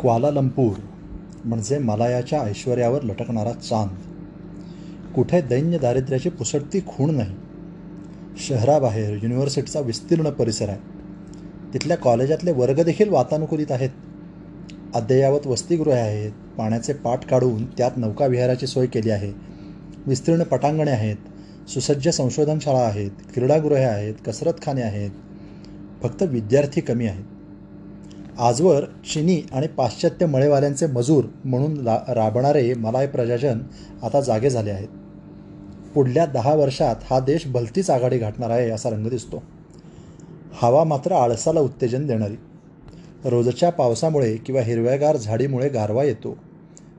Kuala Lumpur म्हणजे मलायाच्या ऐश्वर्यावर लटकणारा चांद. कुठे दैन्य दारिद्र्याची पुसटती खूण नाही. शहराबाहेर युनिव्हर्सिटीचा विस्तीर्ण परिसर आहे. तिथल्या कॉलेजातले वर्ग देखील वातानुकूलित आहेत. अद्ययावत वसतिगृहे आहेत. पाण्याचे पाट काढून त्यात नौकाविहाराची सोय केली आहे. विस्तीर्ण पटांगणे आहेत. सुसज्ज संशोधन शाळा आहेत. क्रीडागृहे आहेत. कसरतखाने आहेत. फक्त विद्यार्थी कमी आहेत. आजवर चिनी आणि पाश्चात्य मळेवाल्यांचे मजूर म्हणून ला राबणारे मलाय प्रजाजन आता जागे झाले आहेत. पुढल्या दहा वर्षात हा देश भलतीच आघाडी घाटणार आहे असा रंग दिसतो. हवा मात्र आळसाला उत्तेजन देणारी. रोजच्या पावसामुळे किंवा हिरव्यागार झाडीमुळे गारवा येतो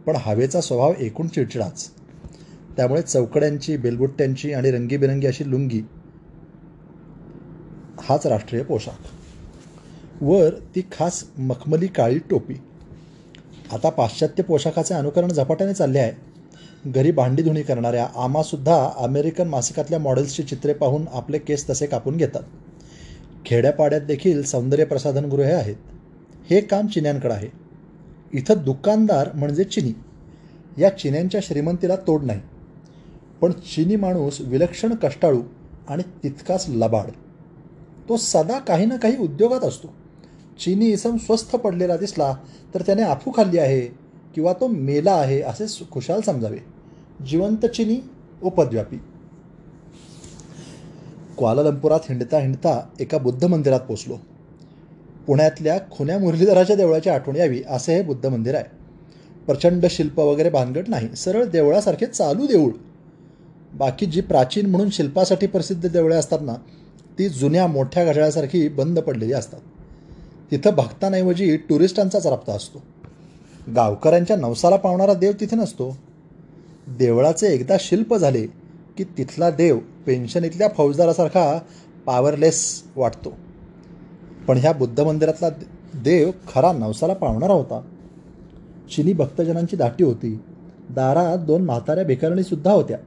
पण हवेचा स्वभाव एकूण चिडचिडाच. त्यामुळे चौकड्यांची बेलबुट्ट्यांची आणि रंगीबिरंगी अशी लुंगी हाच राष्ट्रीय पोशाख. वर ती खास मखमली काळी टोपी. आता पाश्चात्य पोशाखाचे अनुकरण झपाट्याने चालले आहे. घरी भांडी धुणी करणाऱ्या आमासुद्धा अमेरिकन मासिकातल्या मॉडेल्सची चित्रे पाहून आपले केस तसे कापून घेतात. खेड्यापाड्यात देखील सौंदर्य प्रसाधनगृहे आहेत. हे काम चिन्यांकडं आहे. इथं दुकानदार म्हणजे चिनी. या चिन्यांच्या श्रीमंतीला तोड नाही. पण चिनी माणूस विलक्षण कष्टाळू आणि तितकाच लबाड. तो सदा काही ना काही उद्योगात असतो. चिनी इसम स्वस्थ पडलेला दिसला तर त्याने आफू खाल्ली आहे किंवा तो मेला आहे असे खुशाल समजावे. जिवंत चिनी उपद्व्यापी. क्वालालंपुरात हिंडता हिंडता एका बुद्ध मंदिरात पोचलो. पुण्यातल्या खुन्या मुरलीधराच्या देवळाची आठवण यावी असे हे बुद्ध मंदिर आहे. प्रचंड शिल्प वगैरे भानगड नाही सरळ देवळासारखे चालू देऊळ. बाकी जी प्राचीन म्हणून शिल्पासाठी प्रसिद्ध देवळे असतात ना ती जुन्या मोठ्या घड्याळासारखी बंद पडलेली असतात. तिथं भक्तांऐवजी टुरिस्टांचाच राबता असतो. गावकऱ्यांच्या नवसाला पावणारा देव तिथे नसतो. देवळाचे एकदा शिल्प झाले की तिथला देव पेन्शनीतल्या फौजदारासारखा पॉवरलेस वाटतो. पण ह्या बुद्ध मंदिरातला देव खरा नवसाला पावणारा होता. चिनी भक्तजनांची दाटी होती. दारात दोन म्हाताऱ्या भिकारणीसुद्धा होत्या.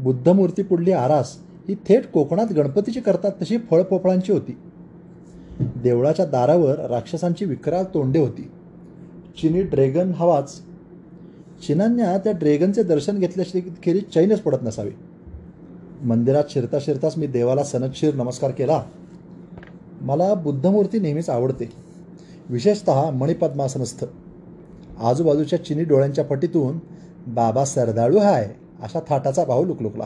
बुद्धमूर्ती पुढली आरास ही थेट कोकणात गणपतीची करतात तशी फळपोपळांची होती. देवळाच्या दारावर राक्षसांची विकराल तोंडे होती. चिनी ड्रॅगन हवाच. चिनांना त्या ड्रॅगनचे दर्शन घेतल्याखेरीज चैनच पडत नसावे. मंदिरात शिरता शिरताच मी देवाला सनदशीर नमस्कार केला. मला बुद्धमूर्ती नेहमीच आवडते. विशेषत मणिपद्मासनस्थ. आजूबाजूच्या चिनी डोळ्यांच्या पटीतून बाबा सरदाळू हाय अशा थाटाचा भाव लुकलुकला.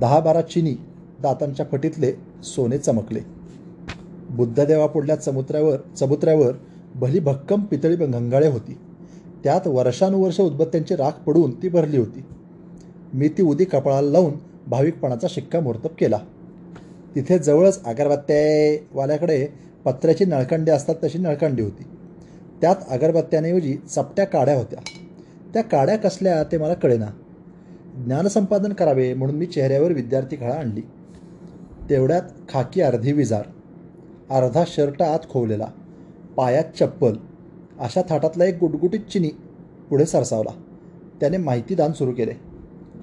दहा बारा चिनी दातांच्या फटीतले सोने चमकले. बुद्धदेवा पुढल्या चमुत्र्यावर चबुत्र्यावर भली भक्कम पितळी गंगाळे होती. त्यात वर्षानुवर्ष उदबत्त्यांची राख पडून ती भरली होती. मी ती उदी कपाळाला लावून भाविकपणाचा शिक्कामोर्तब केला. तिथे जवळच अगरबत्त्यावाल्याकडे पत्र्याची नळकंडी असतात तशी नळकंडी होती. त्यात अगरबत्त्याऐवजी चपट्या काड्या होत्या. त्या काड्या कसल्या ते मला कळेना. ज्ञानसंपादन करावे म्हणून मी चेहऱ्यावर विद्यार्थी खळा आणली. तेवढ्यात खाकी अर्धी विजार. अर्धा शर्ट आत खोवलेला पायात चप्पल अशा थाटातला एक गुटगुटीत चिनी पुढे सरसावला. त्याने माहितीदान सुरू केले.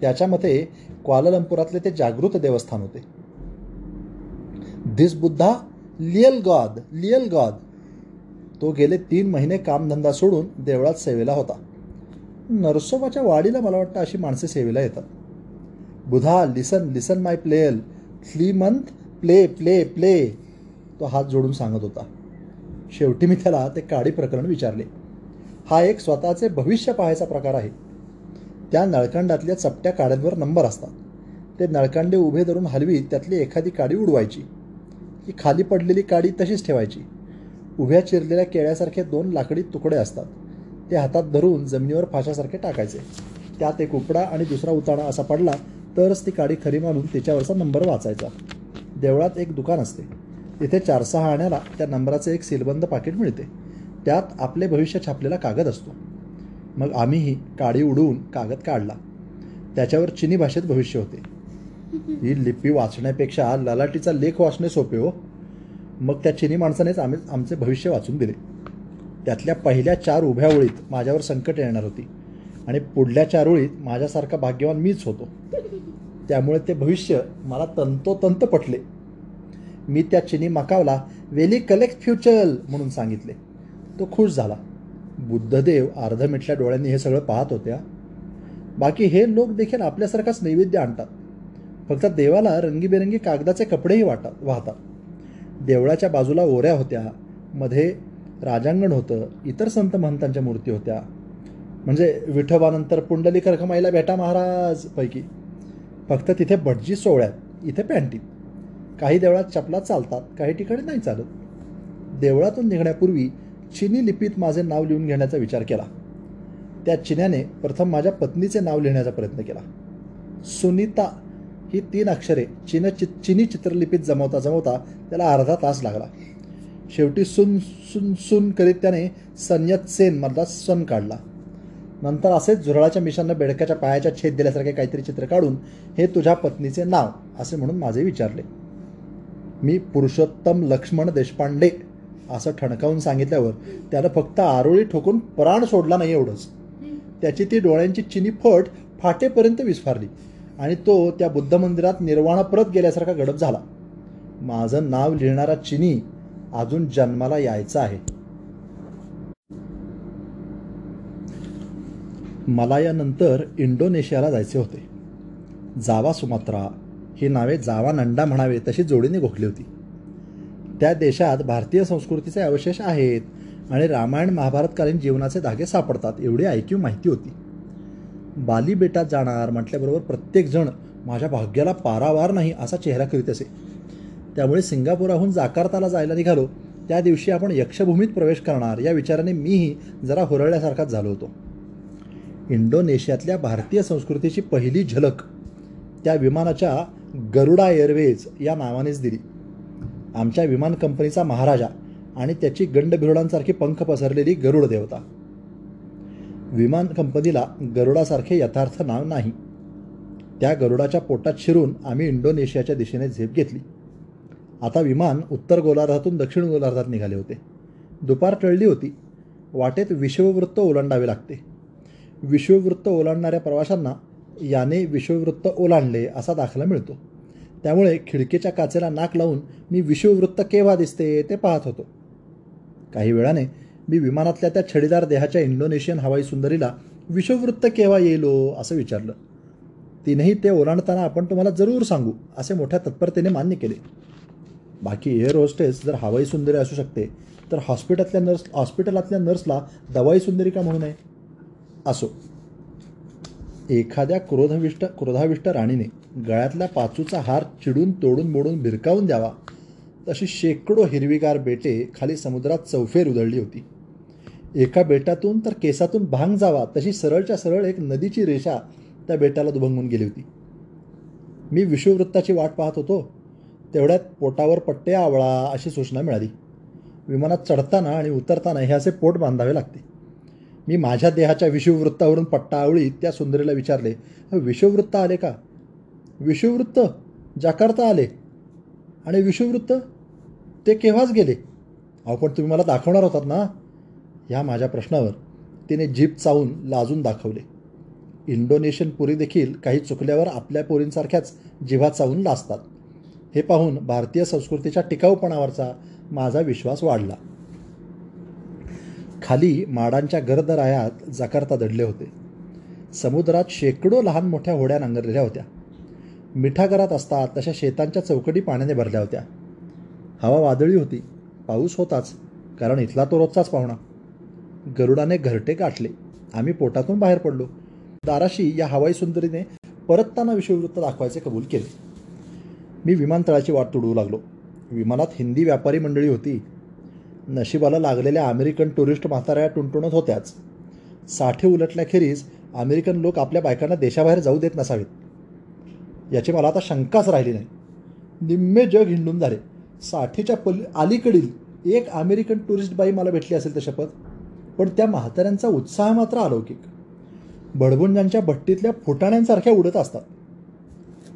त्याच्या मते क्वालालंपुरातले ते जागृत देवस्थान होते. धिस बुद्धा लियल गॉद लियल गॉद तो गेले तीन महिने कामधंदा सोडून देवळात सेवेला होता. नरसोबाच्या वाडीला मला वाटतं अशी माणसे सेवेला येतात. बुधा listen listen my प्लेयल three month play play play. तो हात जोडून सांगत होता. शेवटी मी त्याला ते काडी प्रकरण विचारले. हा एक स्वतःचे भविष्य पाहायचा प्रकार आहे. त्या नळकांडातल्या चपट्या काड्यांवर नंबर असतात. ते नळकांडे उभे धरून हलवीत त्यातली एखादी काडी उडवायची. ही खाली पडलेली काडी तशीच ठेवायची. उभ्या चिरलेल्या केळ्यासारखे दोन लाकडी तुकडे असतात. ते हातात धरून जमिनीवर फाशासारखे टाकायचे. त्यात एक उपडा आणि दुसरा उताणा असा पडला तरच ती काडी खरी मानून त्याच्यावरचा नंबर वाचायचा. देवळात एक दुकान असते. तिथे चार सहा आण्याला त्या नंबराचे एक सीलबंद पाकिट मिळते. त्यात आपले भविष्य छापलेला कागद असतो. मग आम्हीही काडी उडवून कागद काढला. त्याच्यावर चिनी भाषेत भविष्य होते. ही लिपी वाचण्यापेक्षा ललाटीचा लेख वाचणे सोपे हो. मग त्या चिनी माणसानेच आम्ही आमचे भविष्य वाचून दिले. त्यातल्या पहिल्या चार उभ्या ओळीत माझ्यावर संकट येणार होती. आणि पुढल्या चार ओळीत माझ्यासारखा भाग्यवान मीच होतो. त्यामुळे ते भविष्य मला तंतोतंत पटले. मी त्या चिनी मकावला वेली कलेक्ट फ्युचर म्हणून सांगितले. तो खुश झाला. बुद्धदेव अर्धमिटल्या डोळ्यांनी हे सगळं पाहत होत्या. बाकी हे लोक देखील आपल्यासारखाच नैवेद्य आणतात. फक्त देवाला रंगीबेरंगी कागदाचे कपडेही वाटतात वाहतात. देवळाच्या बाजूला ओऱ्या होत्या. मध्ये राजांगण होतं. इतर संत महंतांच्या मूर्ती होत्या. म्हणजे विठोबानंतर पुंडली करखमाईला भेटा महाराज पैकी. फक्त तिथे भटजी सोहळ्यात इथे पॅन्टीत काही देवळात चपला चालतात काही ठिकाणी नाही चालत. देवळातून निघण्यापूर्वी चिनी लिपीत माझे नाव लिहून घेण्याचा विचार केला. त्या चिन्याने प्रथम माझ्या पत्नीचे नाव लिहिण्याचा प्रयत्न केला. सुनीता ही तीन अक्षरे चिन चि चिनी चित्रलिपीत जमवता जमवता त्याला अर्धा तास लागला. शेवटी सुन सुन सुन करीत त्याने संयत सेन मधला सन काढला. नंतर असेच झुरळाच्या मिशांना बेडक्याच्या पायाच्या छेद दिल्यासारखे काहीतरी चित्र काढून हे तुझ्या पत्नीचे नाव असे म्हणून माझे विचारले. मी पुरुषोत्तम लक्ष्मण देशपांडे असं ठणकावून सांगितल्यावर त्यानं फक्त आरोळी ठोकून प्राण सोडला नाही एवढंच. त्याची ती डोळ्यांची चिनी फट फाटेपर्यंत विस्फारली आणि तो त्या बुद्ध मंदिरात निर्वाणा परत गेल्यासारखा गडप झाला. माझं नाव लिहिणारा चिनी अजून जन्माला यायचा आहे. मला यानंतर इंडोनेशियाला जायचे होते. जावा सुमात्रा ही नावे जावा नंडा म्हणावे तशी जोडीने गोखली होती. त्या देशात भारतीय संस्कृतीचे अवशेष आहेत आणि रामायण महाभारतकालीन जीवनाचे धागे सापडतात एवढी ऐकीव माहिती होती. बाली बेटात जाणार म्हटल्याबरोबर प्रत्येकजण माझ्या भाग्याला पारावार नाही असा चेहरा करीत असे. त्यामुळे सिंगापूरहून जाकार्ताला जायला निघालो. त्या दिवशी आपण यक्षभूमीत प्रवेश करणार या विचाराने मीही जरा हुरळल्यासारखाच झालो होतो. इंडोनेशियातल्या भारतीय संस्कृतीची पहिली झलक त्या विमानाच्या गरुडा एअरवेज या नावानेच दिली. आमच्या विमान कंपनीचा महाराजा आणि त्याची गंडभिरुडांसारखी पंख पसरलेली गरुड देवता. विमान कंपनीला गरुडासारखे यथार्थ नाव नाही. त्या गरुडाच्या पोटात शिरून आम्ही इंडोनेशियाच्या दिशेने झेप घेतली. आता विमान उत्तर गोलार्धातून दक्षिण गोलार्धात निघाले होते. दुपार टळली होती. वाटेत विश्ववृत्त ओलांडावे लागते. विश्ववृत्त ओलांडणाऱ्या प्रवाशांना याने विश्ववृत्त ओलांडले असा दाखला मिळतो. त्यामुळे खिडकीच्या काचेला नाक लावून मी विश्ववृत्त केव्हा दिसते ते पाहत होतो. काही वेळाने मी विमानातल्या त्या छडीदार देहाच्या इंडोनेशियन हवाई सुंदरीला विश्ववृत्त केव्हा येईलो असं विचारलं. तिनेही ते ओलांडताना आपण तुम्हाला जरूर सांगू असे मोठ्या तत्परतेने मान्य केले. बाकी एअर होस्टेस जर हवाई सुंदरी असू शकते तर हॉस्पिटलातल्या नर्स हॉस्पिटलातल्या नर्सला दवाई सुंदरी का म्हणू नये? असो. एखाद्या क्रोधविष्ट क्रोधाविष्ट राणीने गळ्यातल्या पाचूचा हार चिडून तोडून मोडून भिरकावून द्यावा तशी शेकडो हिरवीगार बेटे खाली समुद्रात चौफेर उधळली होती. एका बेटातून तर केसातून भांग जावा तशी सरळच्या सरळ एक नदीची रेषा त्या बेटाला दुभंगून गेली होती. मी विश्ववृत्ताची वाट पाहत होतो तेवढ्यात पोटावर पट्टे आवळा अशी सूचना मिळाली. विमानात चढताना आणि उतरताना हे असे पोट बांधावे लागते. मी माझ्या देहाच्या विषुववृत्तावरून पट्टा आवळी त्या सुंदरीला विचारले विषुववृत्त आले का? विषुववृत्त? जाकार्ता आले. आणि विषुववृत्त? ते केव्हाच गेले? अहो पण तुम्ही मला दाखवणार होतात ना. ह्या माझ्या प्रश्नावर तिने जीप चावून लाजून दाखवले. इंडोनेशियन पुरी देखील काही चुकल्यावर आपल्या पोरींसारख्याच जिव्हा चावून लाजतात. हे पाहून भारतीय संस्कृतीच्या टिकाऊपणावरचा माझा विश्वास वाढला. खाली माडांच्या गर्दरायात जकार्ता दडले होते. समुद्रात शेकडो लहान मोठ्या होड्या नांगरलेल्या होत्या. मिठागरात असतात तशा शेतांच्या चौकटी पाण्याने भरल्या होत्या. हवा वादळी होती. पाऊस होताच कारण इथला तो रोजचाच पाहुणा. गरुडाने घरटे गाठले. आम्ही पोटातून बाहेर पडलो. दाराशी या हवाई सुंदरीने परतताना विषयवृत्त दाखवायचे कबूल केले. मी विमानतळाची वाट तुडवू लागलो. विमानात हिंदी व्यापारी मंडळी होती. नशिबाला लागलेल्या अमेरिकन टुरिस्ट म्हाताऱ्या टुणटुणत होत्याच. साठे उलटल्याखेरीज अमेरिकन लोक आपल्या बायकांना देशाबाहेर जाऊ देत नसावेत. याची मला आता शंकाच राहिली नाही. निम्मे जग हिंडून झाले. साठीच्या पल अलीकडील एक अमेरिकन टुरिस्ट बाई मला भेटली असेल तर शपथ. पण त्या म्हाताऱ्यांचा उत्साह मात्र अलौकिक. बडबुंजांच्या भट्टीतल्या फुटाण्यांसारख्या उडत असतात.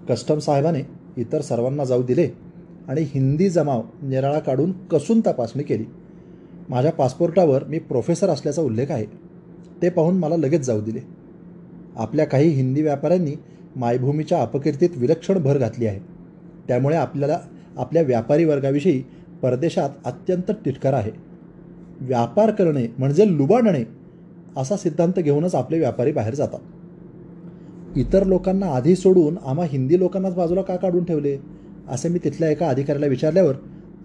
कस्टम साहेबाने इतर सर्वांना जाऊ दिले आणि हिंदी जमाव निराळा काढून कसून तपासणी केली. माझ्या पासपोर्टावर मी प्रोफेसर असल्याचा उल्लेख आहे. ते पाहून मला लगेच जाऊ दिले. आपल्या काही हिंदी व्यापाऱ्यांनी मायभूमीच्या अपकीर्तीत विलक्षण भर घातली आहे. त्यामुळे आपल्याला आपल्या व्यापारी वर्गाविषयी परदेशात अत्यंत टिटकार आहे. व्यापार करणे म्हणजे लुबाडणे असा सिद्धांत घेऊनच आपले व्यापारी बाहेर जातात. इतर लोकांना आधी सोडून आम्हा हिंदी लोकांनाच बाजूला का काढून ठेवले? असे मी तिथल्या एका अधिकाऱ्याला विचारल्यावर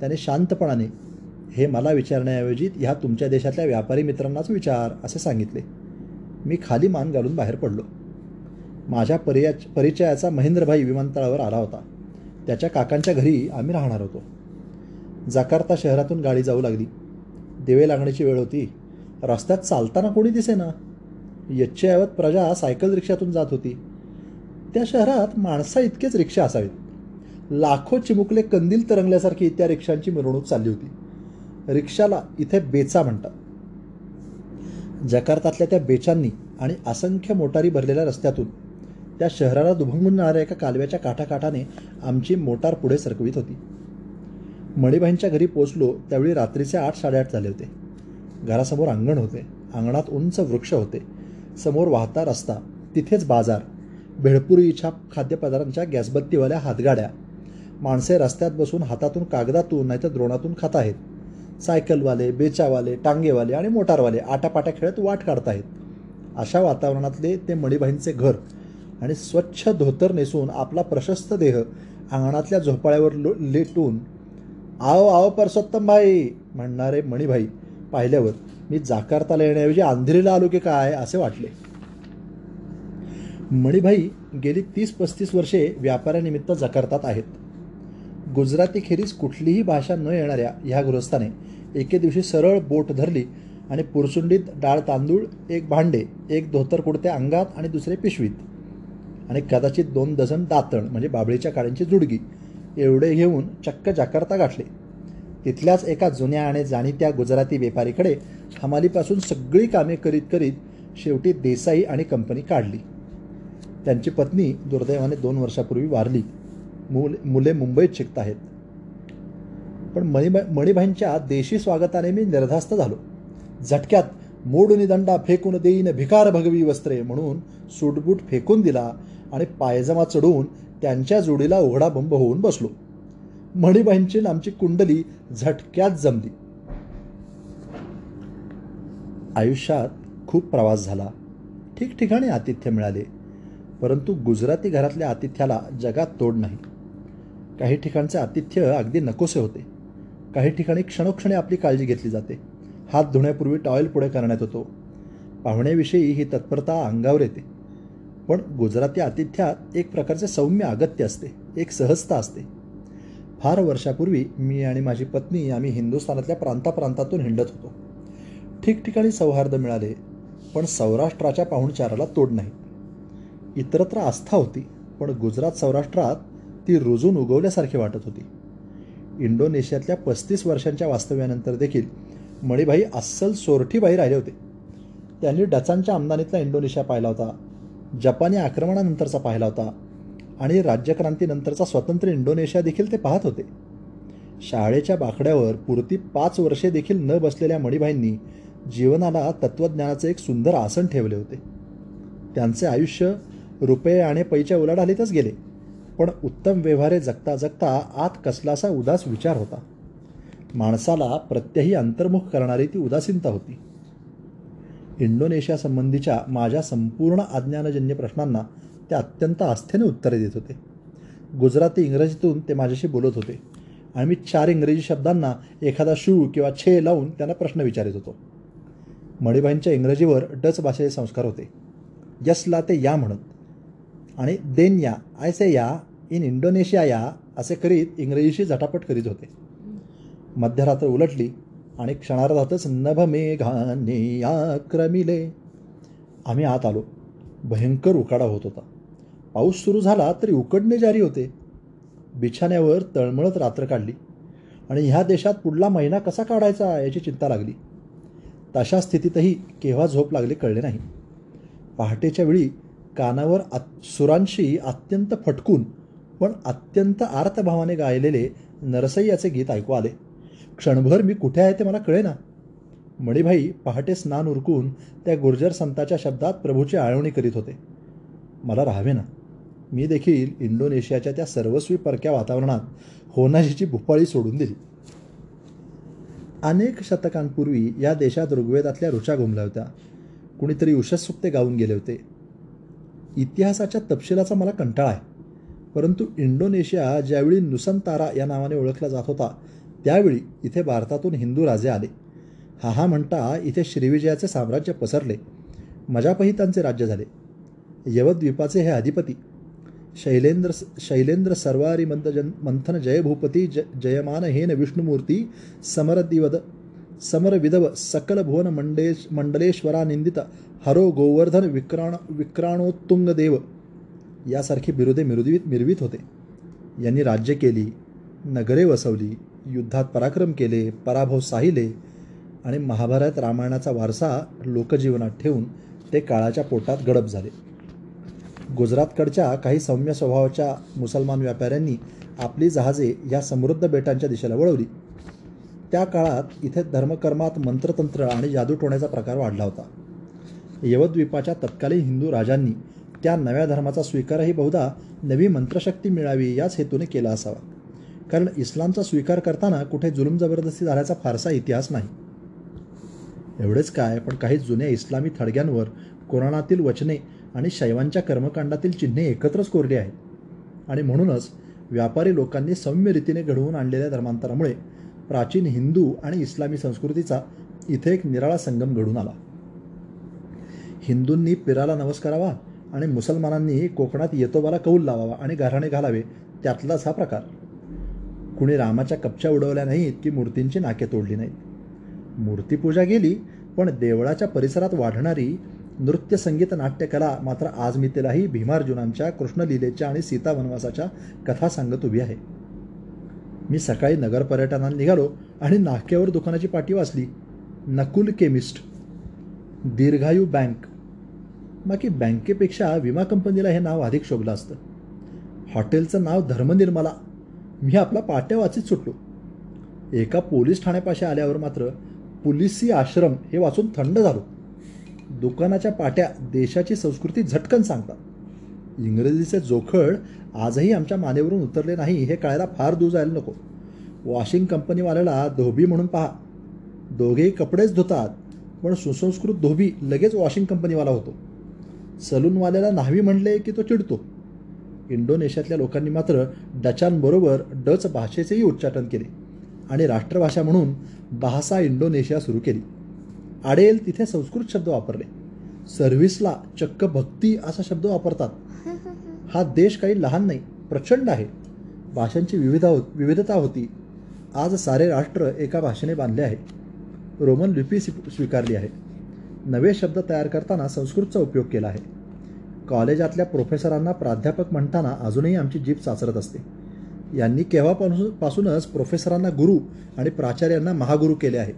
त्याने शांतपणाने हे मला विचारण्याऐवजी ह्या तुमच्या देशातल्या व्यापारी मित्रांनाच विचार असे सांगितले. मी खाली मान घालून बाहेर पडलो. माझ्या परिया परिचयाचा महेंद्रभाई विमानतळावर आला होता. त्याच्या काकांच्या घरी आम्ही राहणार होतो. जाकार्ता शहरातून गाडी जाऊ लागली. दिवे लागण्याची वेळ होती. रस्त्यात चालताना कोणी दिसेना? यच्चयावत प्रजा सायकल रिक्षातून जात होती. त्या शहरात माणसा इतकेच रिक्षा असावेत. लाखो चिमुकले कंदील तरंगल्यासारखी त्या रिक्षांची मिरवणूक चालली होती. रिक्षाला इथे बेचा म्हणतात. जकार्तातल्या त्या बेचांनी आणि असंख्य मोटारी भरलेल्या रस्त्यातून त्या शहराला दुभंगून जाणाऱ्या एका कालव्याच्या काठाकाठाने आमची मोटार पुढे सरकवीत होती. मणिबाईंच्या घरी पोचलो त्यावेळी रात्रीचे आठ साडेआठ झाले होते. घरासमोर अंगण होते. अंगणात उंच वृक्ष होते. समोर वाहता रस्ता तिथेच बाजार भेळपुरी छाप खाद्यपदार्थांच्या गॅसबत्तीवाल्या हातगाड्या. माणसे रस्त्यात बसून हातातून कागदातून नाहीतर द्रोणातून खात आहेत. सायकलवाले बेचावाले टांगेवाले आणि मोटारवाले आटापाट्या खेळत वाट काढतायत अशा वातावरणातले ते मणिबाईंचे घर आणि स्वच्छ धोतर नेसून आपला प्रशस्त देह अंगणातल्या झोपाळ्यावर लो लेटून आओ आओ परसोत्तम भाई म्हणणारे मणिभाई पाहिल्यावर मी जाकार्ताला येण्याऐवजी अंधेरीला आलो की काय? असे वाटले. मणिभाई गेली तीस पस्तीस वर्षे व्यापाऱ्यानिमित्त जकार्तात आहेत. गुजराती खेरीज कुठलीही भाषा न येणाऱ्या ह्या गृहस्थाने एके दिवशी सरळ बोट धरली आणि पुरसुंडीत डाळ तांदूळ एक भांडे एक धोतर कुडते अंगात आणि दुसरे पिशवीत. आणि कदाचित दोन डझन दातण म्हणजे बाबळीच्या काळ्यांची जुडगी एवढे घेऊन चक्क जाकर्ता गाठले. तिथल्याच एका जुन्या आणि जाणीत्या गुजराती व्यापारीकडे हमालीपासून सगळी कामे करीत करीत शेवटी देसाई आणि कंपनी काढली. त्यांची पत्नी दुर्दैवाने दोन वर्षापूर्वी वारली. मुल मुले मुंबईत शिकत आहेत. पण मणिबा मणिबाईंच्या देशी स्वागताने मी निर्धास्त झालो. झटक्यात मोडून दंडा फेकून देईन भिकार भगवी वस्त्रे म्हणून सूटबूट फेकून दिला आणि पायजमा चढवून त्यांच्या जोडीला उघडा बंब होऊन बसलो. मणिबाईंची आमची कुंडली झटक्यात जमली. आयुष्यात खूप प्रवास झाला. ठिकठिकाणी आतिथ्य मिळाले परंतु गुजराती घरातल्या आतिथ्याला जगात तोड नाही. काही ठिकाणचे आतिथ्य अगदी नकोसे होते. काही ठिकाणी क्षणोक्षणी आपली काळजी घेतली जाते. हात धुण्यापूर्वी टॉयल पुढे करण्यात होतो पाहुण्याविषयी ही तत्परता अंगावर येते. पण गुजराती आतिथ्यात एक प्रकारचे सौम्य अगत्य असते. एक सहजता असते. फार वर्षापूर्वी मी आणि माझी पत्नी आम्ही हिंदुस्थानातल्या प्रांताप्रांतातून हिंडत होतो. ठिकठिकाणी सौहार्द मिळाले पण सौराष्ट्राच्या पाहुणचाराला तोड नाही. इतरत्र आस्था होती पण गुजरात सौराष्ट्रात ती रुजून उगवल्यासारखी वाटत होती. इंडोनेशियातल्या पस्तीस वर्षांच्या वास्तव्यानंतर देखील मणिभाई अस्सल सोरठीबाई राहिले होते. त्यांनी डचांच्या आमदानीतला इंडोनेशिया पाहिला होता जपानी आक्रमणानंतरचा पाहिला होता आणि राज्यक्रांतीनंतरचा स्वतंत्र इंडोनेशिया देखील ते पाहत होते. शाळेच्या बाकड्यावर पुरती पाच वर्षे देखील न बसलेल्या मणिभाईंनी जीवनाला तत्त्वज्ञानाचे एक सुंदर आसन ठेवले होते. त्यांचे आयुष्य रुपये आणि पैच्या उलाढालीतच गेले. पण उत्तम व्यवहारे जगता जगता आत कसलासा उदास विचार होता. माणसाला प्रत्यही अंतर्मुख करणारी ती उदासीनता होती. इंडोनेशियासंबंधीच्या माझ्या संपूर्ण अज्ञानजन्य प्रश्नांना ते अत्यंत आस्थेने उत्तरे देत होते. गुजराती इंग्रजीतून ते माझ्याशी बोलत होते. आणि मी चार इंग्रजी शब्दांना एखादा शू किंवा छे लावून त्यांना प्रश्न विचारित होतो. मणिबाईंच्या इंग्रजीवर डच भाषेचे संस्कार होते. यसला ते या म्हणत. आणि देन या आयसे या इन इंडोनेशिया या असे करीत इंग्रजीशी झटापट करीत होते. मध्यरात्र उलटली आणि क्षणार्धातच नभमेघाने आक्रमिले. आम्ही आत आलो. भयंकर उकाडा होत होता. पाऊस सुरू झाला तरी उकडणे जारी होते. बिछाण्यावर तळमळत रात्र काढली. आणि ह्या देशात पुढला महिना कसा काढायचा याची चिंता लागली. तशा स्थितीतही केव्हा झोप लागली कळले नाही. पहाटेच्या वेळी कानावर आत सुरांशी अत्यंत फटकून पण अत्यंत आर्तभावाने गायलेले नरसय्याचे गीत ऐकू आले. क्षणभर मी कुठे आहे ते मला कळेना. मणिभाई पहाटे स्नान उरकून त्या गुर्जर संताच्या शब्दात प्रभूची आळवणी करीत होते. मला राहावे ना मी देखील इंडोनेशियाच्या त्या सर्वस्वी परक्या वातावरणात होनाजीची भुपाळी सोडून दिली. अनेक शतकांपूर्वी या देशात ऋग्वेदातल्या ऋचा घुमल्या होत्या. कुणीतरी उषसूक्ते गाऊन गेले होते. इतिहासाच्या तपशिलाचा मला कंटाळा आहे. परंतु इंडोनेशिया ज्यावेळी नुसंतारा या नावाने ओळखला जात होता त्यावेळी इथे भारतातून हिंदू राजे आले. हा हा म्हणता इथे श्रीविजयाचे साम्राज्य पसरले. मजापही त्यांचे राज्य झाले. यवद्वीपाचे हे अधिपती. शैलेंद्र शैलेंद्र सर्वारी मंथजन मंथन जयभूपती ज जयमान हेन विष्णुमूर्ती समरदिवद समरविधव सकल भुवन मंडेश मंडलेश्वरा निंदित हरो गोवर्धन विक्राण विक्राणोत्तुंग देव यासारखी बिरुदे मिरवित मिरवीत होते यांनी राज्य केली नगरे वसवली युद्धात पराक्रम केले पराभव साहिले आणि महाभारत रामायणाचा वारसा लोकजीवनात ठेवून ते काळाच्या पोटात गडप झाले गुजरातकडच्या काही सौम्य स्वभावाच्या मुसलमान व्यापाऱ्यांनी आपली जहाजे या समृद्ध बेटांच्या दिशेला वळवली त्या काळात इथे धर्मकर्मात मंत्रतंत्र आणि जादूटोण्याचा प्रकार वाढला होता. यवद्वीपाच्या तत्कालीन हिंदू राजांनी त्या नव्या धर्माचा स्वीकारही बहुधा नवी मंत्रशक्ती मिळावी याच हेतूने केला असावा. कारण इस्लामचा स्वीकार करताना कुठे जुलूम जबरदस्ती झाल्याचा फारसा इतिहास नाही. एवढेच काय पण काही जुन्या इस्लामी थडग्यांवर कोराणातील वचने आणि शैवांच्या कर्मकांडातील चिन्हे एकत्रच कोरली आहेत. आणि म्हणूनच व्यापारी लोकांनी सौम्य रीतीने घडवून आणलेल्या धर्मांतरामुळे प्राचीन हिंदू आणि इस्लामी संस्कृतीचा इथे एक निराळा संगम घडून आला. हिंदूंनी पिराला नमस्कारावा आणि मुसलमानांनी कोकणात येतोबाला कौल लावावा आणि घराणे घालावे त्यातलाच हा प्रकार. कुणी रामाच्या कपच्या उडवल्या नाहीत की मूर्तींची नाके तोडली नाहीत. मूर्तीपूजा गेली पण देवळाच्या परिसरात वाढणारी नृत्य संगीत नाट्यकला मात्र आज मी तिलाही भीमार्जुनांच्या कृष्णलीलेच्या आणि सीता वनवासाच्या कथा सांगत उभी आहे. मी सकाळी नगर पर्यटनाला निघालो आणि नाक्यावर दुकानाची पाटी वाचली. नकुल केमिस्ट. दीर्घायू बँक. बाकी बँकेपेक्षा विमा कंपनीला हे नाव अधिक शोभलं असतं. हॉटेलचं नाव धर्मनिर्मला. मी आपला पाट्या वाचीत सुटलो. एका पोलीस ठाण्यापाशी आल्यावर मात्र पुलिसी आश्रम हे वाचून थंड झालो. दुकानाच्या पाट्या देशाची संस्कृती झटकन सांगतात. इंग्रजीचे जोखड आजही आमच्या मानेवरून उतरले नाही हे कळायला फार दूर जायला नको. वॉशिंग कंपनीवाल्याला धोबी म्हणून पहा. दोघेही कपडेच धुतात पण सुसंस्कृत धोबी लगेच वॉशिंग कंपनीवाला होतो. सलूनवाल्याला न्हावी म्हणले की तो चिडतो. इंडोनेशियातल्या लोकांनी मात्र डचांबरोबर डच भाषेचेही उच्चाटन केले आणि राष्ट्रभाषा म्हणून भाषा इंडोनेशिया सुरू केली. आडेल तिथे संस्कृत शब्द वापरले. सर्व्हिसला चक्क भक्ती असा शब्द वापरतात. हा देश काही लहान नाही प्रचंड आहे. भाषांची विविधा हो विविधता होती. आज सारे राष्ट्र एका भाषेने बांधले आहे रोमन लिपी स्वीकारली आहे. नवे शब्द तयार करताना संस्कृतचा उपयोग केला आहे. कॉलेजातल्या प्रोफेसरांना प्राध्यापक म्हणताना अजूनही आमची जीभ चाचरत असते. यांनी केव्हापासून पासूनच प्रोफेसरांना गुरु आणि प्राचार्यांना महागुरू केले आहे.